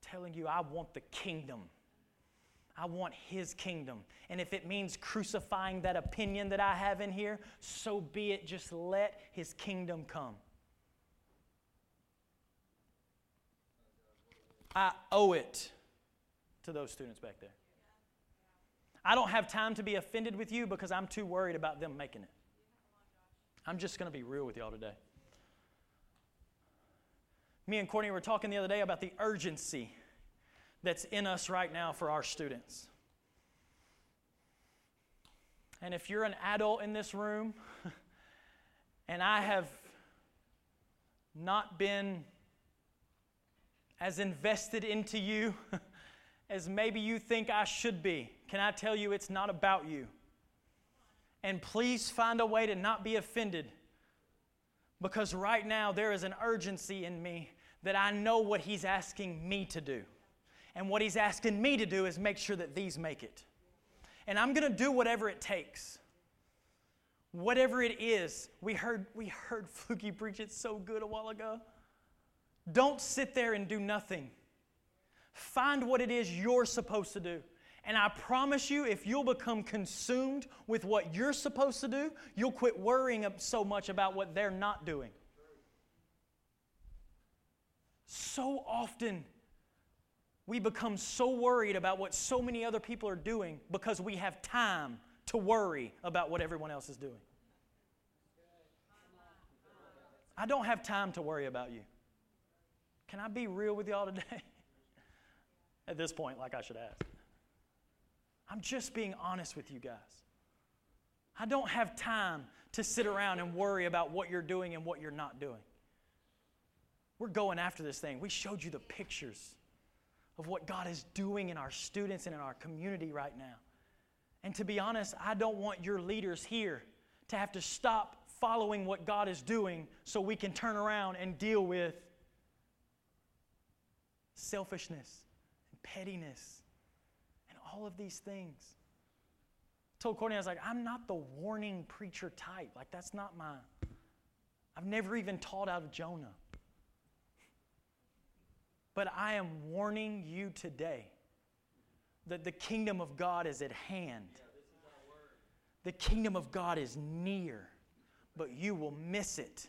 Speaker 3: telling you, I want the kingdom. I want His kingdom. And if it means crucifying that opinion that I have in here, so be it. Just let His kingdom come. I owe it to those students back there. I don't have time to be offended with you because I'm too worried about them making it. I'm just going to be real with y'all today. Me and Courtney were talking the other day about the urgency that's in us right now for our students. And if you're an adult in this room, and I have not been as invested into you as maybe you think I should be, can I tell you it's not about you? And please find a way to not be offended because right now there is an urgency in me that I know what He's asking me to do. And what He's asking me to do is make sure that these make it. And I'm going to do whatever it takes. Whatever it is. We heard, we heard Fluky preach it so good a while ago. Don't sit there and do nothing. Find what it is you're supposed to do. And I promise you, if you'll become consumed with what you're supposed to do, you'll quit worrying so much about what they're not doing. So often, we become so worried about what so many other people are doing because we have time to worry about what everyone else is doing. I don't have time to worry about you. Can I be real with y'all today? At this point, like I should ask. I'm just being honest with you guys. I don't have time to sit around and worry about what you're doing and what you're not doing. We're going after this thing. We showed you the pictures of what God is doing in our students and in our community right now. And to be honest, I don't want your leaders here to have to stop following what God is doing so we can turn around and deal with selfishness and pettiness and all of these things. I told Courtney, I was like, I'm not the warning preacher type. Like, that's not my, I've never even taught out of Jonah. But I am warning you today that the kingdom of God is at hand. The kingdom of God is near, but you will miss it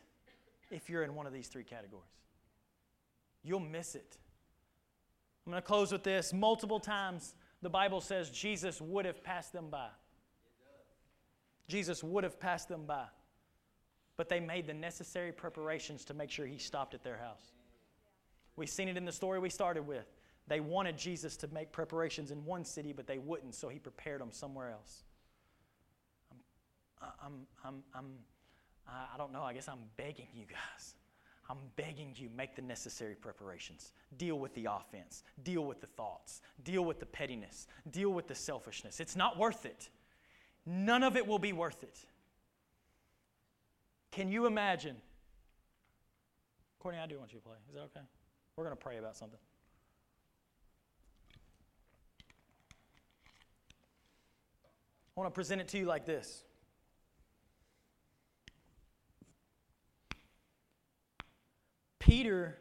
Speaker 3: if you're in one of these three categories. You'll miss it. I'm going to close with this. Multiple times, the Bible says Jesus would have passed them by. Jesus would have passed them by. But they made the necessary preparations to make sure he stopped at their house. We've seen it in the story we started with. They wanted Jesus to make preparations in one city, but they wouldn't, so he prepared them somewhere else. I'm, I'm, I'm, I'm I don't know, I guess I'm begging you guys. I'm begging you, make the necessary preparations. Deal with the offense, deal with the thoughts, deal with the pettiness, deal with the selfishness. It's not worth it. None of it will be worth it. Can you imagine? Courtney, I do want you to play. Is that okay? We're going to pray about something. I want to present it to you like this. Peter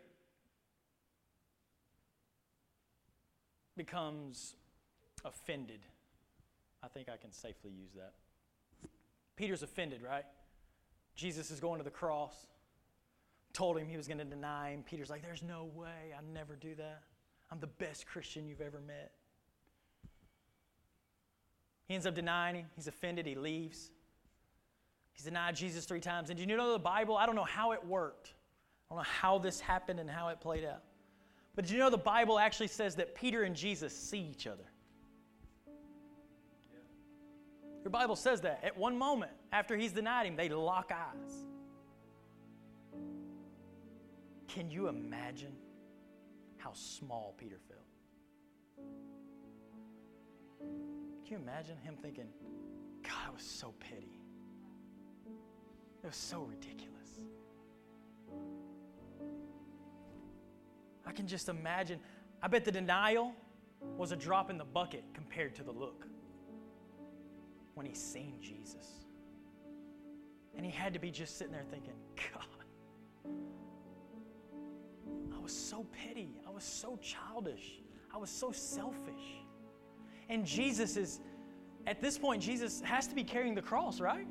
Speaker 3: becomes offended. I think I can safely use that. Peter's offended, right? Jesus is going to the cross told him he was going to deny him. Peter's like, There's no way. I never do that. I'm the best Christian you've ever met. He ends up denying him. He's offended. He leaves. He's denied Jesus three times. And do you know the Bible? I don't know how it worked. I don't know how this happened and how it played out. But did you know the Bible actually says that Peter and Jesus see each other? Your Bible says that. At one moment, after he's denied him, they lock eyes. Can you imagine how small Peter felt? Can you imagine him thinking, God, I was so petty? It was so ridiculous. I can just imagine. I bet the denial was a drop in the bucket compared to the look when he seen Jesus. And he had to be just sitting there thinking, God, was so petty. I was so childish. I was so selfish. And Jesus is, at this point, Jesus has to be carrying the cross, right?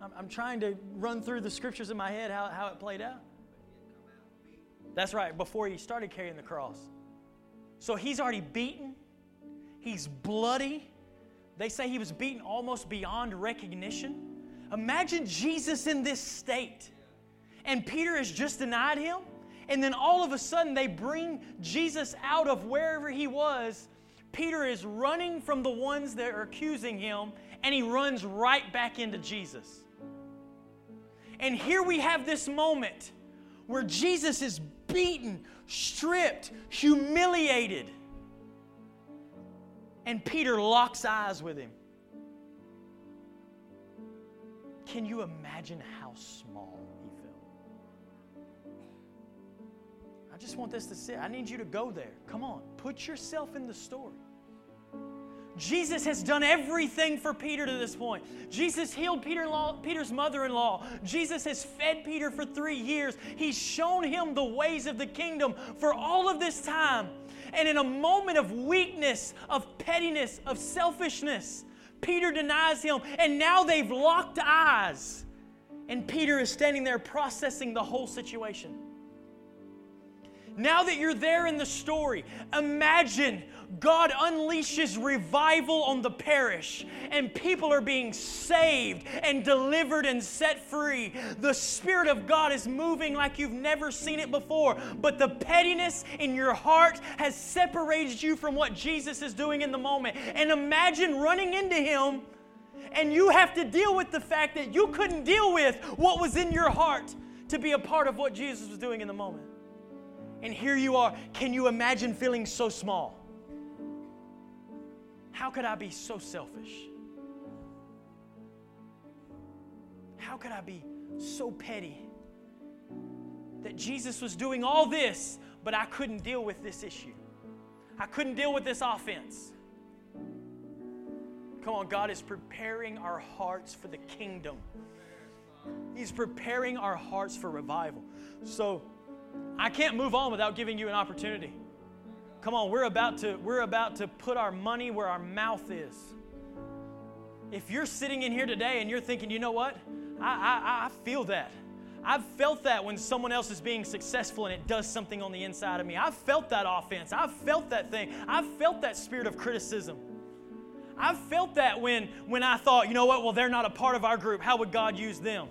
Speaker 3: I'm, I'm trying to run through the scriptures in my head how, how it played out. That's right, before he started carrying the cross. So he's already beaten, he's bloody. they say he was beaten almost beyond recognition. Imagine Jesus in this state, and Peter has just denied him, and then all of a sudden they bring Jesus out of wherever he was. Peter is running from the ones that are accusing him, and he runs right back into Jesus. And here we have this moment where Jesus is beaten, stripped, humiliated. And Peter locks eyes with him. Can you imagine how small I just want this to sit. I need you to go there. Come on, put yourself in the story. Jesus has done everything for Peter to this point. Jesus healed Peter Peter's mother in law. Jesus has fed Peter for three years. He's shown him the ways of the kingdom for all of this time. And in a moment of weakness, of pettiness, of selfishness, Peter denies him. And now they've locked eyes. And Peter is standing there processing the whole situation. Now that you're there in the story, imagine God unleashes revival on the parish and people are being saved and delivered and set free. The Spirit of God is moving like you've never seen it before, but the pettiness in your heart has separated you from what Jesus is doing in the moment. And imagine running into Him and you have to deal with the fact that you couldn't deal with what was in your heart to be a part of what Jesus was doing in the moment. And here you are. Can you imagine feeling so small? How could I be so selfish? How could I be so petty that Jesus was doing all this, but I couldn't deal with this issue? I couldn't deal with this offense. Come on, God is preparing our hearts for the kingdom. He's preparing our hearts for revival. So I can't move on without giving you an opportunity. Come on, we're about to we're about to put our money where our mouth is. If you're sitting in here today and you're thinking, you know what? I, I, I feel that. I've felt that when someone else is being successful and it does something on the inside of me. I've felt that offense. I've felt that thing. I've felt that spirit of criticism. I've felt that when, when I thought, you know what, well, they're not a part of our group. How would God use them?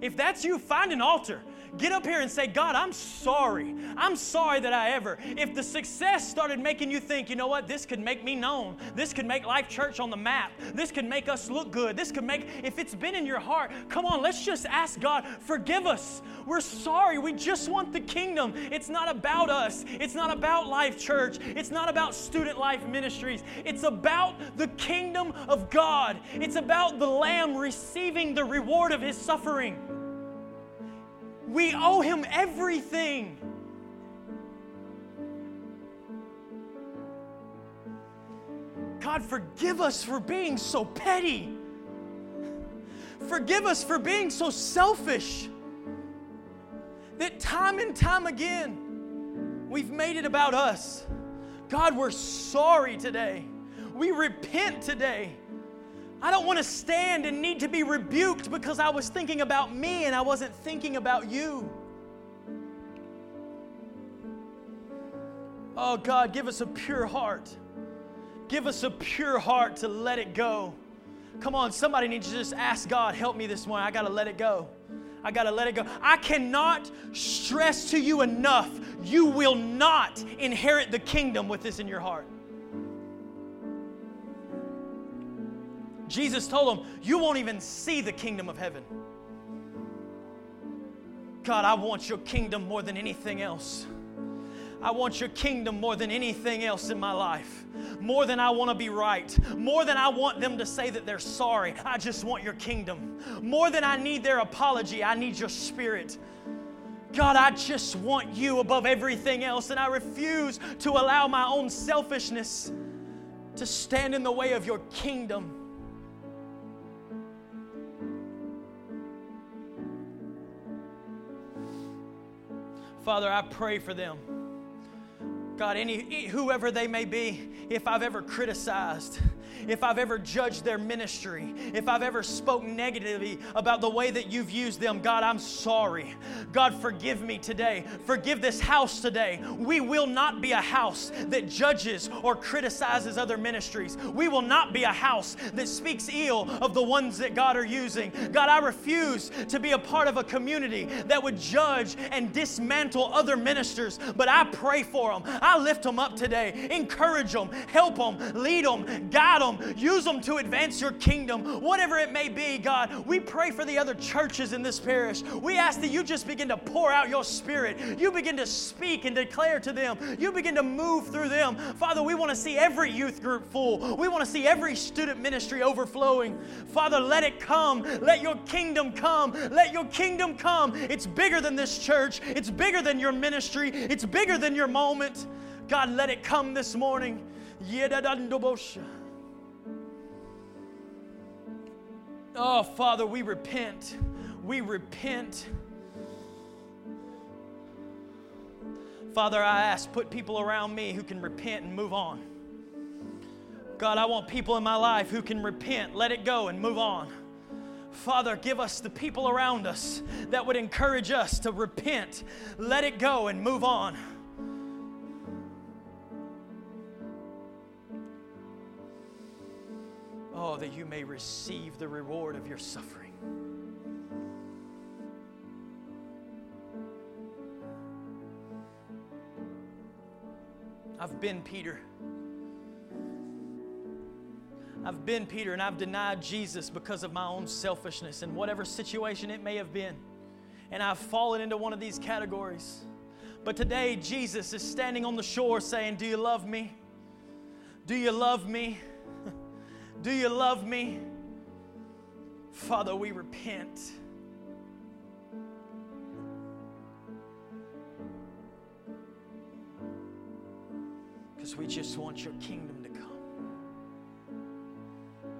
Speaker 3: If that's you, find an altar. Get up here and say, God, I'm sorry. I'm sorry that I ever. If the success started making you think, you know what, this could make me known. This could make Life Church on the map. This could make us look good. This could make, if it's been in your heart, come on, let's just ask God, forgive us. We're sorry. We just want the kingdom. It's not about us. It's not about Life Church. It's not about student life ministries. It's about the kingdom of God. It's about the Lamb receiving the reward of his suffering. We owe him everything. God, forgive us for being so petty. Forgive us for being so selfish. That time and time again, we've made it about us. God, we're sorry today. We repent today. I don't want to stand and need to be rebuked because I was thinking about me and I wasn't thinking about you. Oh God, give us a pure heart. Give us a pure heart to let it go. Come on, somebody needs to just ask God, help me this morning. I got to let it go. I got to let it go. I cannot stress to you enough, you will not inherit the kingdom with this in your heart. Jesus told them, You won't even see the kingdom of heaven. God, I want your kingdom more than anything else. I want your kingdom more than anything else in my life. More than I want to be right. More than I want them to say that they're sorry. I just want your kingdom. More than I need their apology, I need your spirit. God, I just want you above everything else, and I refuse to allow my own selfishness to stand in the way of your kingdom. Father, I pray for them. God, any whoever they may be, if I've ever criticized, if I've ever judged their ministry, if I've ever spoke negatively about the way that you've used them, God, I'm sorry. God, forgive me today. Forgive this house today. We will not be a house that judges or criticizes other ministries. We will not be a house that speaks ill of the ones that God are using. God, I refuse to be a part of a community that would judge and dismantle other ministers, but I pray for them. I lift them up today. Encourage them, help them, lead them, guide them, use them to advance your kingdom, whatever it may be, God. We pray for the other churches in this parish. We ask that you just begin to pour out your spirit. You begin to speak and declare to them. You begin to move through them. Father, we want to see every youth group full. We want to see every student ministry overflowing. Father, let it come. Let your kingdom come. Let your kingdom come. It's bigger than this church, it's bigger than your ministry, it's bigger than your moment. God, let it come this morning. Oh, Father, we repent. We repent. Father, I ask, put people around me who can repent and move on. God, I want people in my life who can repent, let it go, and move on. Father, give us the people around us that would encourage us to repent, let it go, and move on. Oh, that you may receive the reward of your suffering. I've been Peter. I've been Peter and I've denied Jesus because of my own selfishness in whatever situation it may have been. And I've fallen into one of these categories. But today, Jesus is standing on the shore saying, Do you love me? Do you love me? Do you love me? Father, we repent. Because we just want your kingdom to come.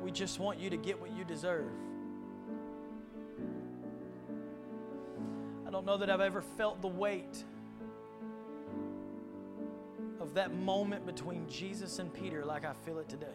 Speaker 3: We just want you to get what you deserve. I don't know that I've ever felt the weight of that moment between Jesus and Peter like I feel it today.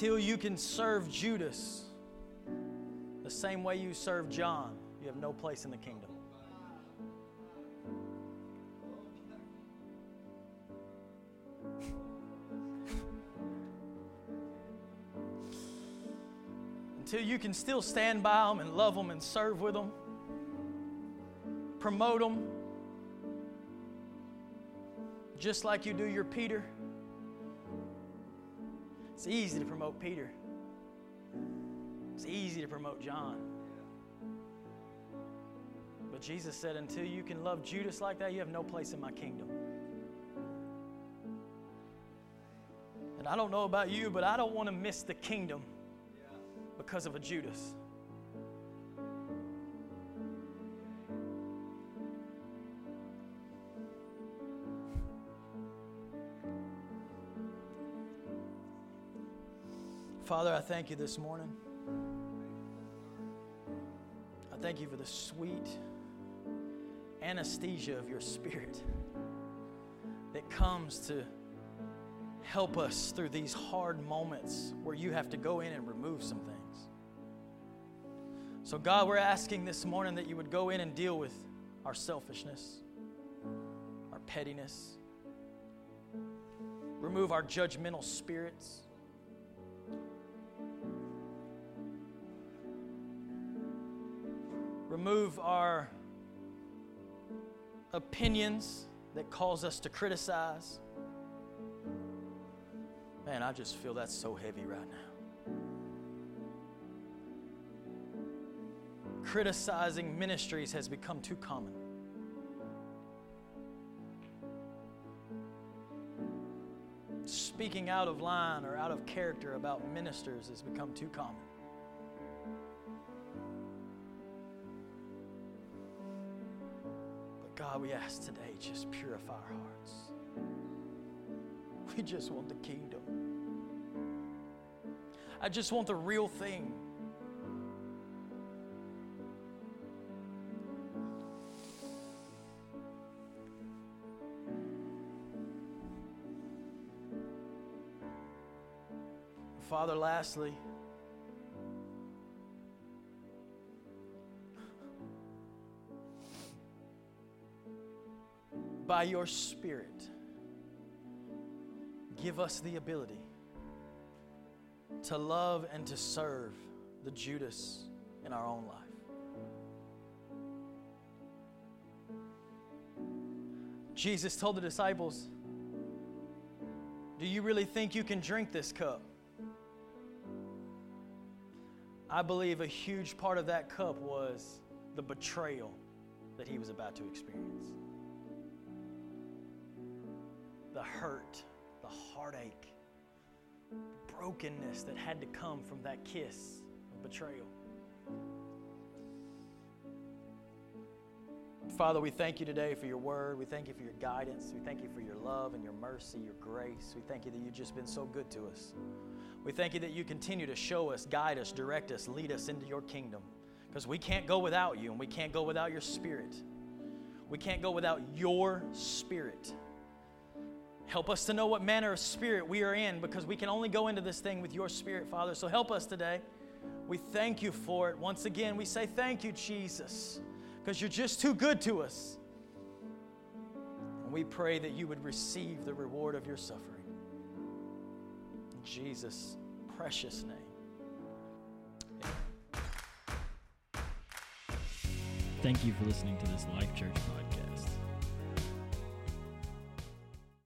Speaker 3: Until you can serve Judas the same way you serve John, you have no place in the kingdom. Until you can still stand by them and love them and serve with them, promote them, just like you do your Peter. It's easy to promote Peter. It's easy to promote John. But Jesus said, until you can love Judas like that, you have no place in my kingdom. And I don't know about you, but I don't want to miss the kingdom because of a Judas. Father, I thank you this morning. I thank you for the sweet anesthesia of your spirit that comes to help us through these hard moments where you have to go in and remove some things. So, God, we're asking this morning that you would go in and deal with our selfishness, our pettiness, remove our judgmental spirits. Remove our opinions that cause us to criticize. Man, I just feel that's so heavy right now. Criticizing ministries has become too common. speaking out of line or out of character about ministers has become too common. God, we ask today, just purify our hearts. We just want the kingdom. I just want the real thing. Father, lastly, by your Spirit, give us the ability to love and to serve the Judas in our own life. Jesus told the disciples, Do you really think you can drink this cup? I believe a huge part of that cup was the betrayal that he was about to experience. The hurt, the heartache, brokenness that had to come from that kiss of betrayal. Father, we thank you today for your word. We thank you for your guidance. We thank you for your love and your mercy, your grace. We thank you that you've just been so good to us. We thank you that you continue to show us, guide us, direct us, lead us into your kingdom. Because we can't go without you, and we can't go without your spirit. We can't go without your spirit. Help us to know what manner of spirit we are in because we can only go into this thing with your spirit, Father. So help us today. We thank you for it. Once again, we say thank you, Jesus, because you're just too good to us. And we pray that you would receive the reward of your suffering. In Jesus' precious name.
Speaker 1: Thank you for listening to this Life Church podcast.